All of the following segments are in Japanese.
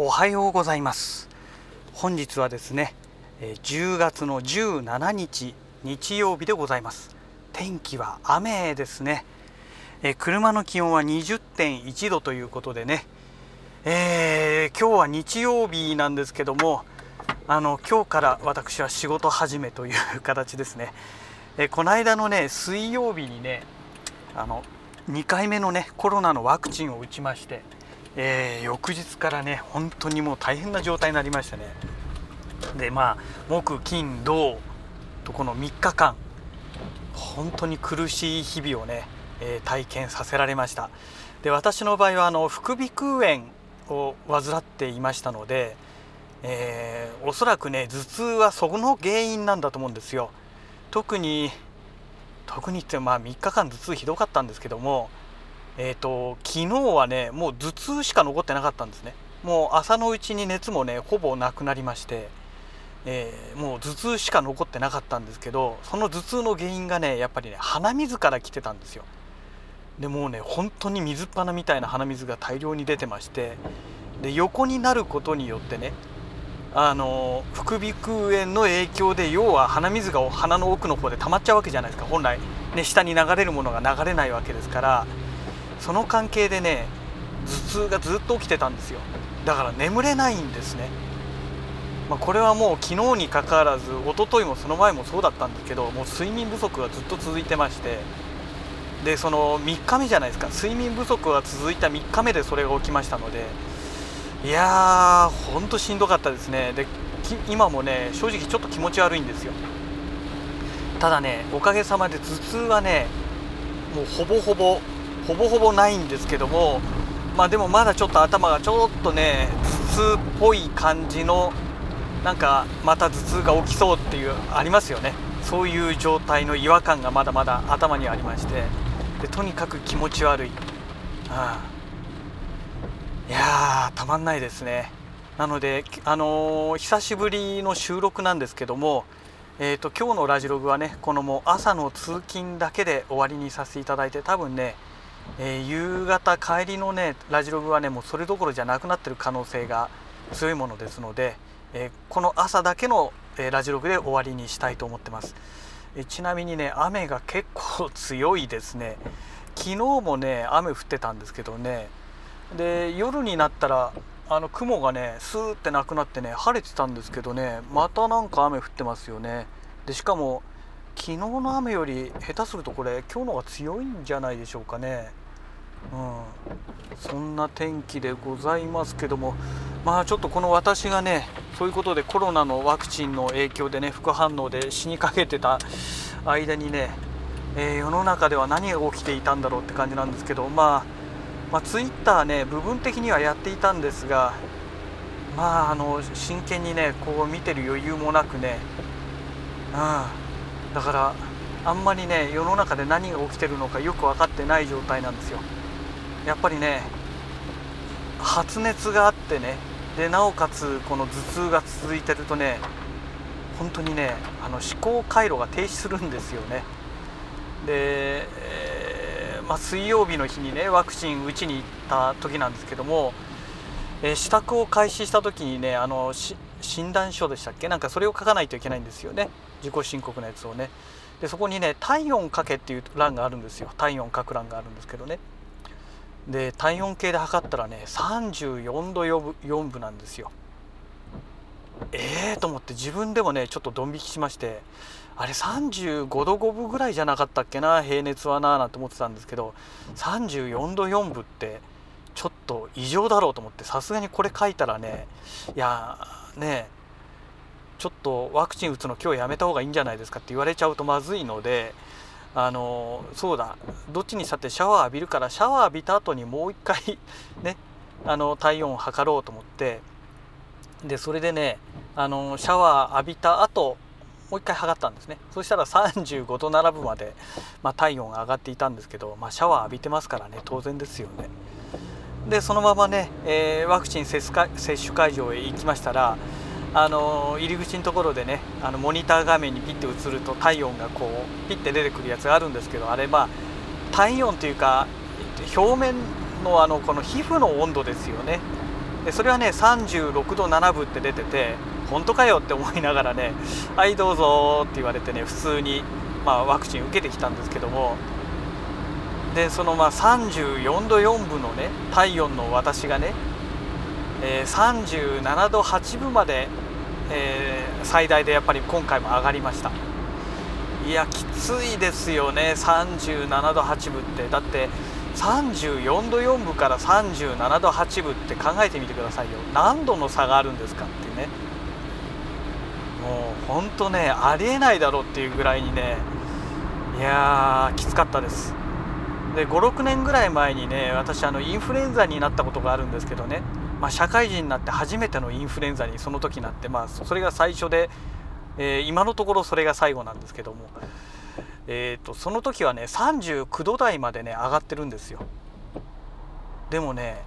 おはようございます。本日はですね10月の17日日曜日でございます。天気は雨ですね。車の気温は20.1度ということでね、えー、今日は日曜日なんですけどもあの今日から私は仕事始めという形ですね、えこの間のね水曜日にねあの2回目のねコロナのワクチンを打ちまして、えー、翌日からね本当にもう大変な状態になりましたね。でまあ木金土とこの3日間本当に苦しい日々をね、えー、体験させられました。で私の場合はあの副鼻腔炎を患っていましたので、えー、おそらくね頭痛はその原因なんだと思うんですよ。特に特にってまあ3日間頭痛ひどかったんですけどもえーと、昨日はねもう頭痛しか残ってなかったんですね。もう朝のうちに熱もねほぼなくなりまして、えー、もう頭痛しか残ってなかったんですけどその頭痛の原因がねやっぱりね鼻水から来てたんですよ。でもうね本当に水っ鼻みたいな鼻水が大量に出てましてで横になることによってねあの副鼻腔炎の影響で要は鼻水が鼻の奥の方で溜まっちゃうわけじゃないですか。本来、ね、下に流れるものが流れないわけですからその関係でね頭痛がずっと起きてたんですよ。だから眠れないんですね、まあ、これはもう昨日にかかわらず一昨日もその前もそうだったんですけどもう睡眠不足がずっと続いてまして。でその3日目じゃないですか。睡眠不足が続いた3日目でそれが起きましたので。いやーほんとしんどかったですね。で今もね正直ちょっと気持ち悪いんですよ。ただねおかげさまで頭痛はねもうほぼほぼほぼほぼないんですけどもまあでもまだちょっと頭がちょっとね頭痛っぽい感じのなんかまた頭痛が起きそうっていうありますよね。そういう状態の違和感がまだまだ頭にありまして。でとにかく気持ち悪い、ああ。いやたまんないですね。なので、あのー、久しぶりの収録なんですけども、えーと、と今日のラジログはねこのもう朝の通勤だけで終わりにさせていただいて多分ねえー、夕方帰りのねラジログはねもうそれどころじゃなくなってる可能性が強いものですので、えー、この朝だけの、えー、ラジログで終わりにしたいと思ってます、えちなみにね雨が結構強いですね。昨日もね雨降ってたんですけどね。で夜になったらあの雲がねスーってなくなってね晴れてたんですけどねまたなんか雨降ってますよね。でしかも昨日の雨より下手するとこれ今日の方が強いんじゃないでしょうかね。うん、そんな天気でございますけども。まあちょっとこの私がねそういうことでコロナのワクチンの影響でね副反応で死にかけてた間にね、えー、世の中では何が起きていたんだろうって感じなんですけど、まあ、まあツイッターね部分的にはやっていたんですがまああの真剣にねこう見てる余裕もなくね、うん。だからあんまりね世の中で何が起きてるのかよく分かってない状態なんですよ。やっぱりね発熱があってねでなおかつこの頭痛が続いてるとね本当にねあの思考回路が停止するんですよね。で、えー、まあ、水曜日の日にねワクチン打ちに行った時なんですけども、えー、支度を開始した時にねあの診断書でしたっけ？なんかそれを書かないといけないんですよね。自己申告のやつをね。でそこにね体温かけっていう欄があるんですよ。体温書く欄があるんですけどね。で体温計で測ったらね34度4分なんですよ。ええー、と思って自分でもねちょっとドン引きしましてあれ35度5分ぐらいじゃなかったっけな平熱はななんて思ってたんですけど34度4分ってちょっと異常だろうと思ってさすがにこれ書いたらねいやねちょっとワクチン打つの今日やめた方がいいんじゃないですかって言われちゃうとまずいのであのそうだ。どっちにしたってシャワー浴びるからシャワー浴びた後にもう一回 ねあの体温を測ろうと思って。でそれでねあのシャワー浴びた後もう一回測ったんですね。そしたら35度7分まで、まあ、体温が上がっていたんですけど、まあ、シャワー浴びてますからね当然ですよね。でそのままね、えー、ワクチン接種会場へ行きましたらあの入り口のところでねあのモニター画面にピッて映ると体温がこうピッて出てくるやつがあるんですけどあれまあ体温というか表面のあのこの皮膚の温度ですよね。でそれはね36度7分って出てて本当かよって思いながらね「はいどうぞ」って言われてね普通に、まあ、ワクチン受けてきたんですけども。でそのまあ34度4分のね体温の私がね、えー、37度8分まで、えー、最大でやっぱり今回も上がりました。いやきついですよね。37度8分って。だって34度4分から37度8分って考えてみてくださいよ。何度の差があるんですかってね。もうほんとねありえないだろうっていうぐらいにね。いやーきつかったです。で56年ぐらい前にね私あのインフルエンザになったことがあるんですけどね、まあ、社会人になって初めてのインフルエンザにその時なって、まあ、それが最初で、えー、今のところそれが最後なんですけども、えーと、その時はね39度台までね上がってるんですよ。でもね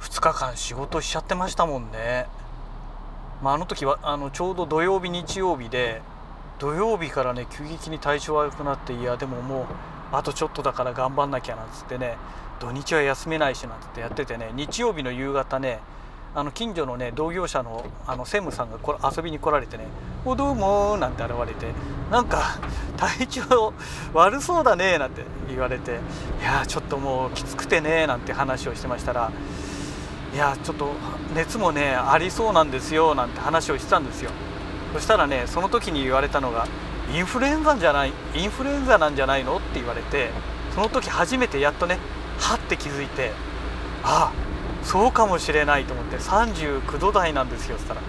2日間仕事しちゃってましたもんね、まあ、あの時はあのちょうど土曜日日曜日で土曜日からね急激に体調悪くなっていやでももうあとちょっとだから頑張んなきゃなんつってね土日は休めないしなんつってやっててね日曜日の夕方ねあの近所のね同業者のあの専務さんがこ遊びに来られてね「おどうも」なんて現れてなんか体調悪そうだねなんて言われて「いやちょっともうきつくてね」なんて話をしてましたら「いやちょっと熱もねありそうなんですよ」なんて話をしてたんですよ。そしたらねその時に言われたのがインフルエンザじゃないインフルエンザなんじゃないのって言われてその時初めてやっとねはって気づいてああそうかもしれないと思って39度台なんですよっつったら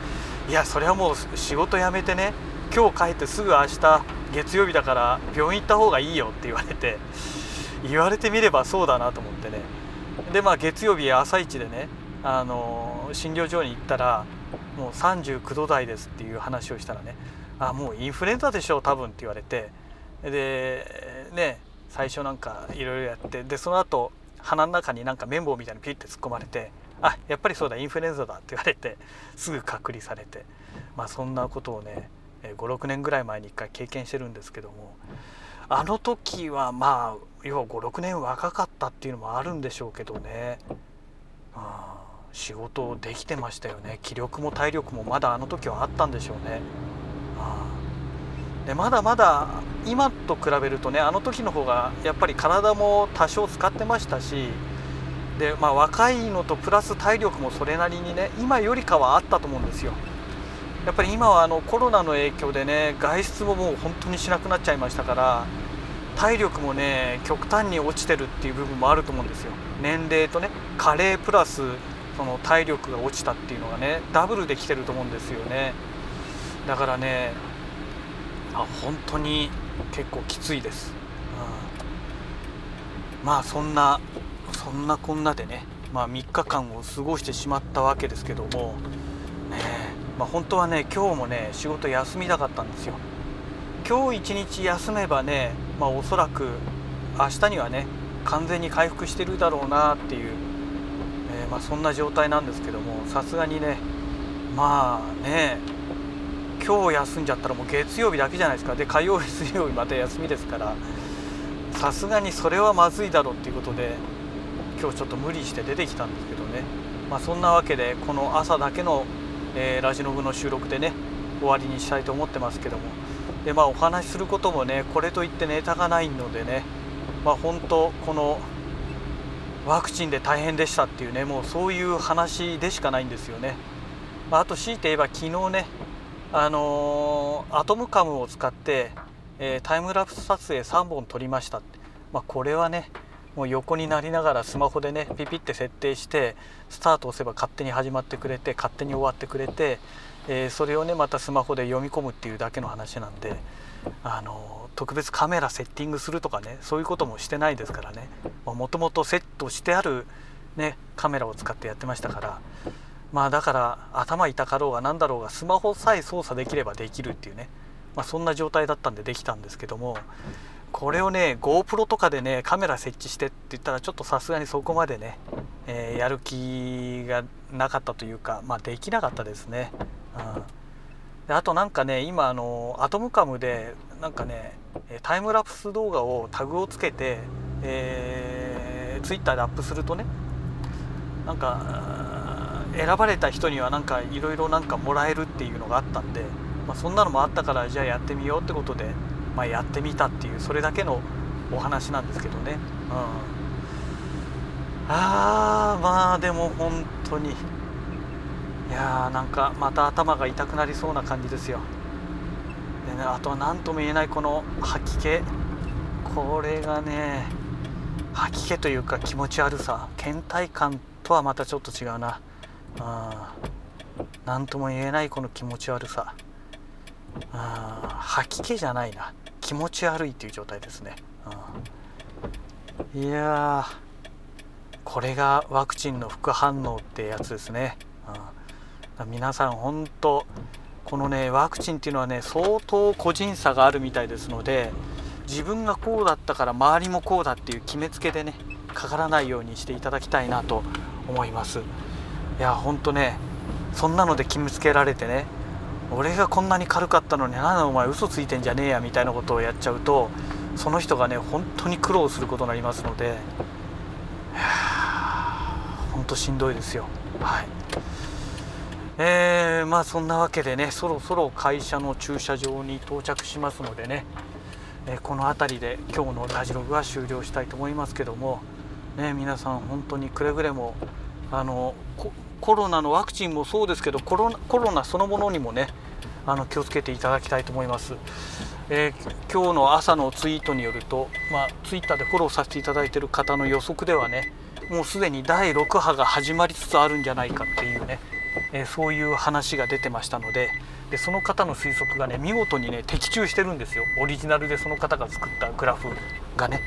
いやそれはもう仕事辞めてね今日帰ってすぐ明日月曜日だから病院行った方がいいよって言われて言われてみればそうだなと思ってね。でまあ月曜日朝一でねあの診療所に行ったらもう39度台ですっていう話をしたらねあもうインフルエンザでしょ多分って言われて。でね最初なんかいろいろやって。でその後鼻の中になんか綿棒みたいにピュッて突っ込まれてあやっぱりそうだインフルエンザだって言われて。すぐ隔離されて。まあそんなことをね56年ぐらい前に1回経験してるんですけども。あの時はまあ要は56年若かったっていうのもあるんでしょうけどね、うん、仕事できてましたよね。気力も体力もまだあの時はあったんでしょうね。でまだまだ今と比べるとねあの時の方がやっぱり体も多少使ってましたしで、まあ、若いのとプラス体力もそれなりにね今よりかはあったと思うんですよ。やっぱり今はあのコロナの影響でね外出ももう本当にしなくなっちゃいましたから体力もね極端に落ちてるっていう部分もあると思うんですよ。年齢とね加齢プラスその体力が落ちたっていうのがねダブルできてると思うんですよね。だからねあ本当に結構きついです、うん、まあそんなそんなこんなでね、まあ、3日間を過ごしてしまったわけですけども、ねまあ、本当はね今日もね仕事休みたかったんですよ。今日一日休めばね、まあ、おそらく明日にはね完全に回復してるだろうなっていう、えー、まあ、そんな状態なんですけどもさすがにねまあね今日休んじゃったらもう月曜日だけじゃないですか。で火曜日水曜日また休みですから。さすがにそれはまずいだろうっていうことで今日ちょっと無理して出てきたんですけどね、まあ、そんなわけでこの朝だけの、えー、ラジノブの収録でね終わりにしたいと思ってますけども。でまあお話しすることもねこれといってネタがないのでねまあ本当このワクチンで大変でしたっていうねもうそういう話でしかないんですよね。ま、あと強いて言えば昨日ねあのー、アトムカムを使って、えー、タイムラプス撮影3本撮りました、まあ、これはねもう横になりながらスマホでねピピって設定してスタート押せば勝手に始まってくれて勝手に終わってくれて、えー、それをねまたスマホで読み込むっていうだけの話なんで、あの特別カメラセッティングするとかねそういうこともしてないですからね。もともとセットしてある、ね、カメラを使ってやってましたからまあだから頭痛かろうが何だろうがスマホさえ操作できればできるっていうね、まあ、そんな状態だったんでできたんですけども。これをね GoPro とかでねカメラ設置してって言ったらちょっとさすがにそこまでね、えー、やる気がなかったというかまあできなかったですね。うん。であとなんかね今あのアトムカムでなんかねタイムラプス動画をタグをつけて、えー、Twitter でアップするとねなんか選ばれた人にはなんかいろいろなんかもらえるっていうのがあったんで、まあ、そんなのもあったからじゃあやってみようってことで、まあ、やってみたっていうそれだけのお話なんですけどね、うん、あーまあでも本当に。いやーなんかまた頭が痛くなりそうな感じですよ。でねあとは何とも言えないこの吐き気。これがね吐き気というか気持ち悪さ。倦怠感とはまたちょっと違うな。あ何とも言えないこの気持ち悪さ。あ吐き気じゃないな。気持ち悪いっていう状態ですね。いやこれがワクチンの副反応ってやつですね。皆さん本当このねワクチンっていうのはね相当個人差があるみたいですので自分がこうだったから周りもこうだっていう決めつけでねかからないようにしていただきたいなと思います。いやほんとねそんなので決めつけられてね俺がこんなに軽かったのになんだお前嘘ついてんじゃねえやみたいなことをやっちゃうとその人がね本当に苦労することになりますので本当しんどいですよ。はい。えー、まあそんなわけでねそろそろ会社の駐車場に到着しますのでね、えー、この辺りで今日のラジログは終了したいと思いますけどもね皆さん本当にくれぐれもあのコロナのワクチンもそうですけどコロナコロナそのものにもねあの気をつけていただきたいと思います、えー、今日の朝のツイートによると、まあ、ツイッターでフォローさせていただいている方の予測ではねもうすでに第6波が始まりつつあるんじゃないかっていうね、えー、そういう話が出てましたのででその方の推測がね見事にね的中してるんですよ。オリジナルでその方が作ったグラフがね。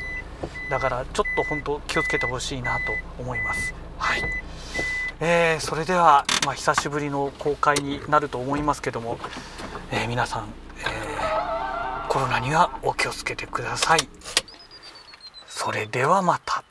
だからちょっと本当気をつけてほしいなと思います。はい、えー、それでは、まあ、久しぶりの公開になると思いますけども、えー、皆さん、えー、コロナにはお気をつけてください。それではまた。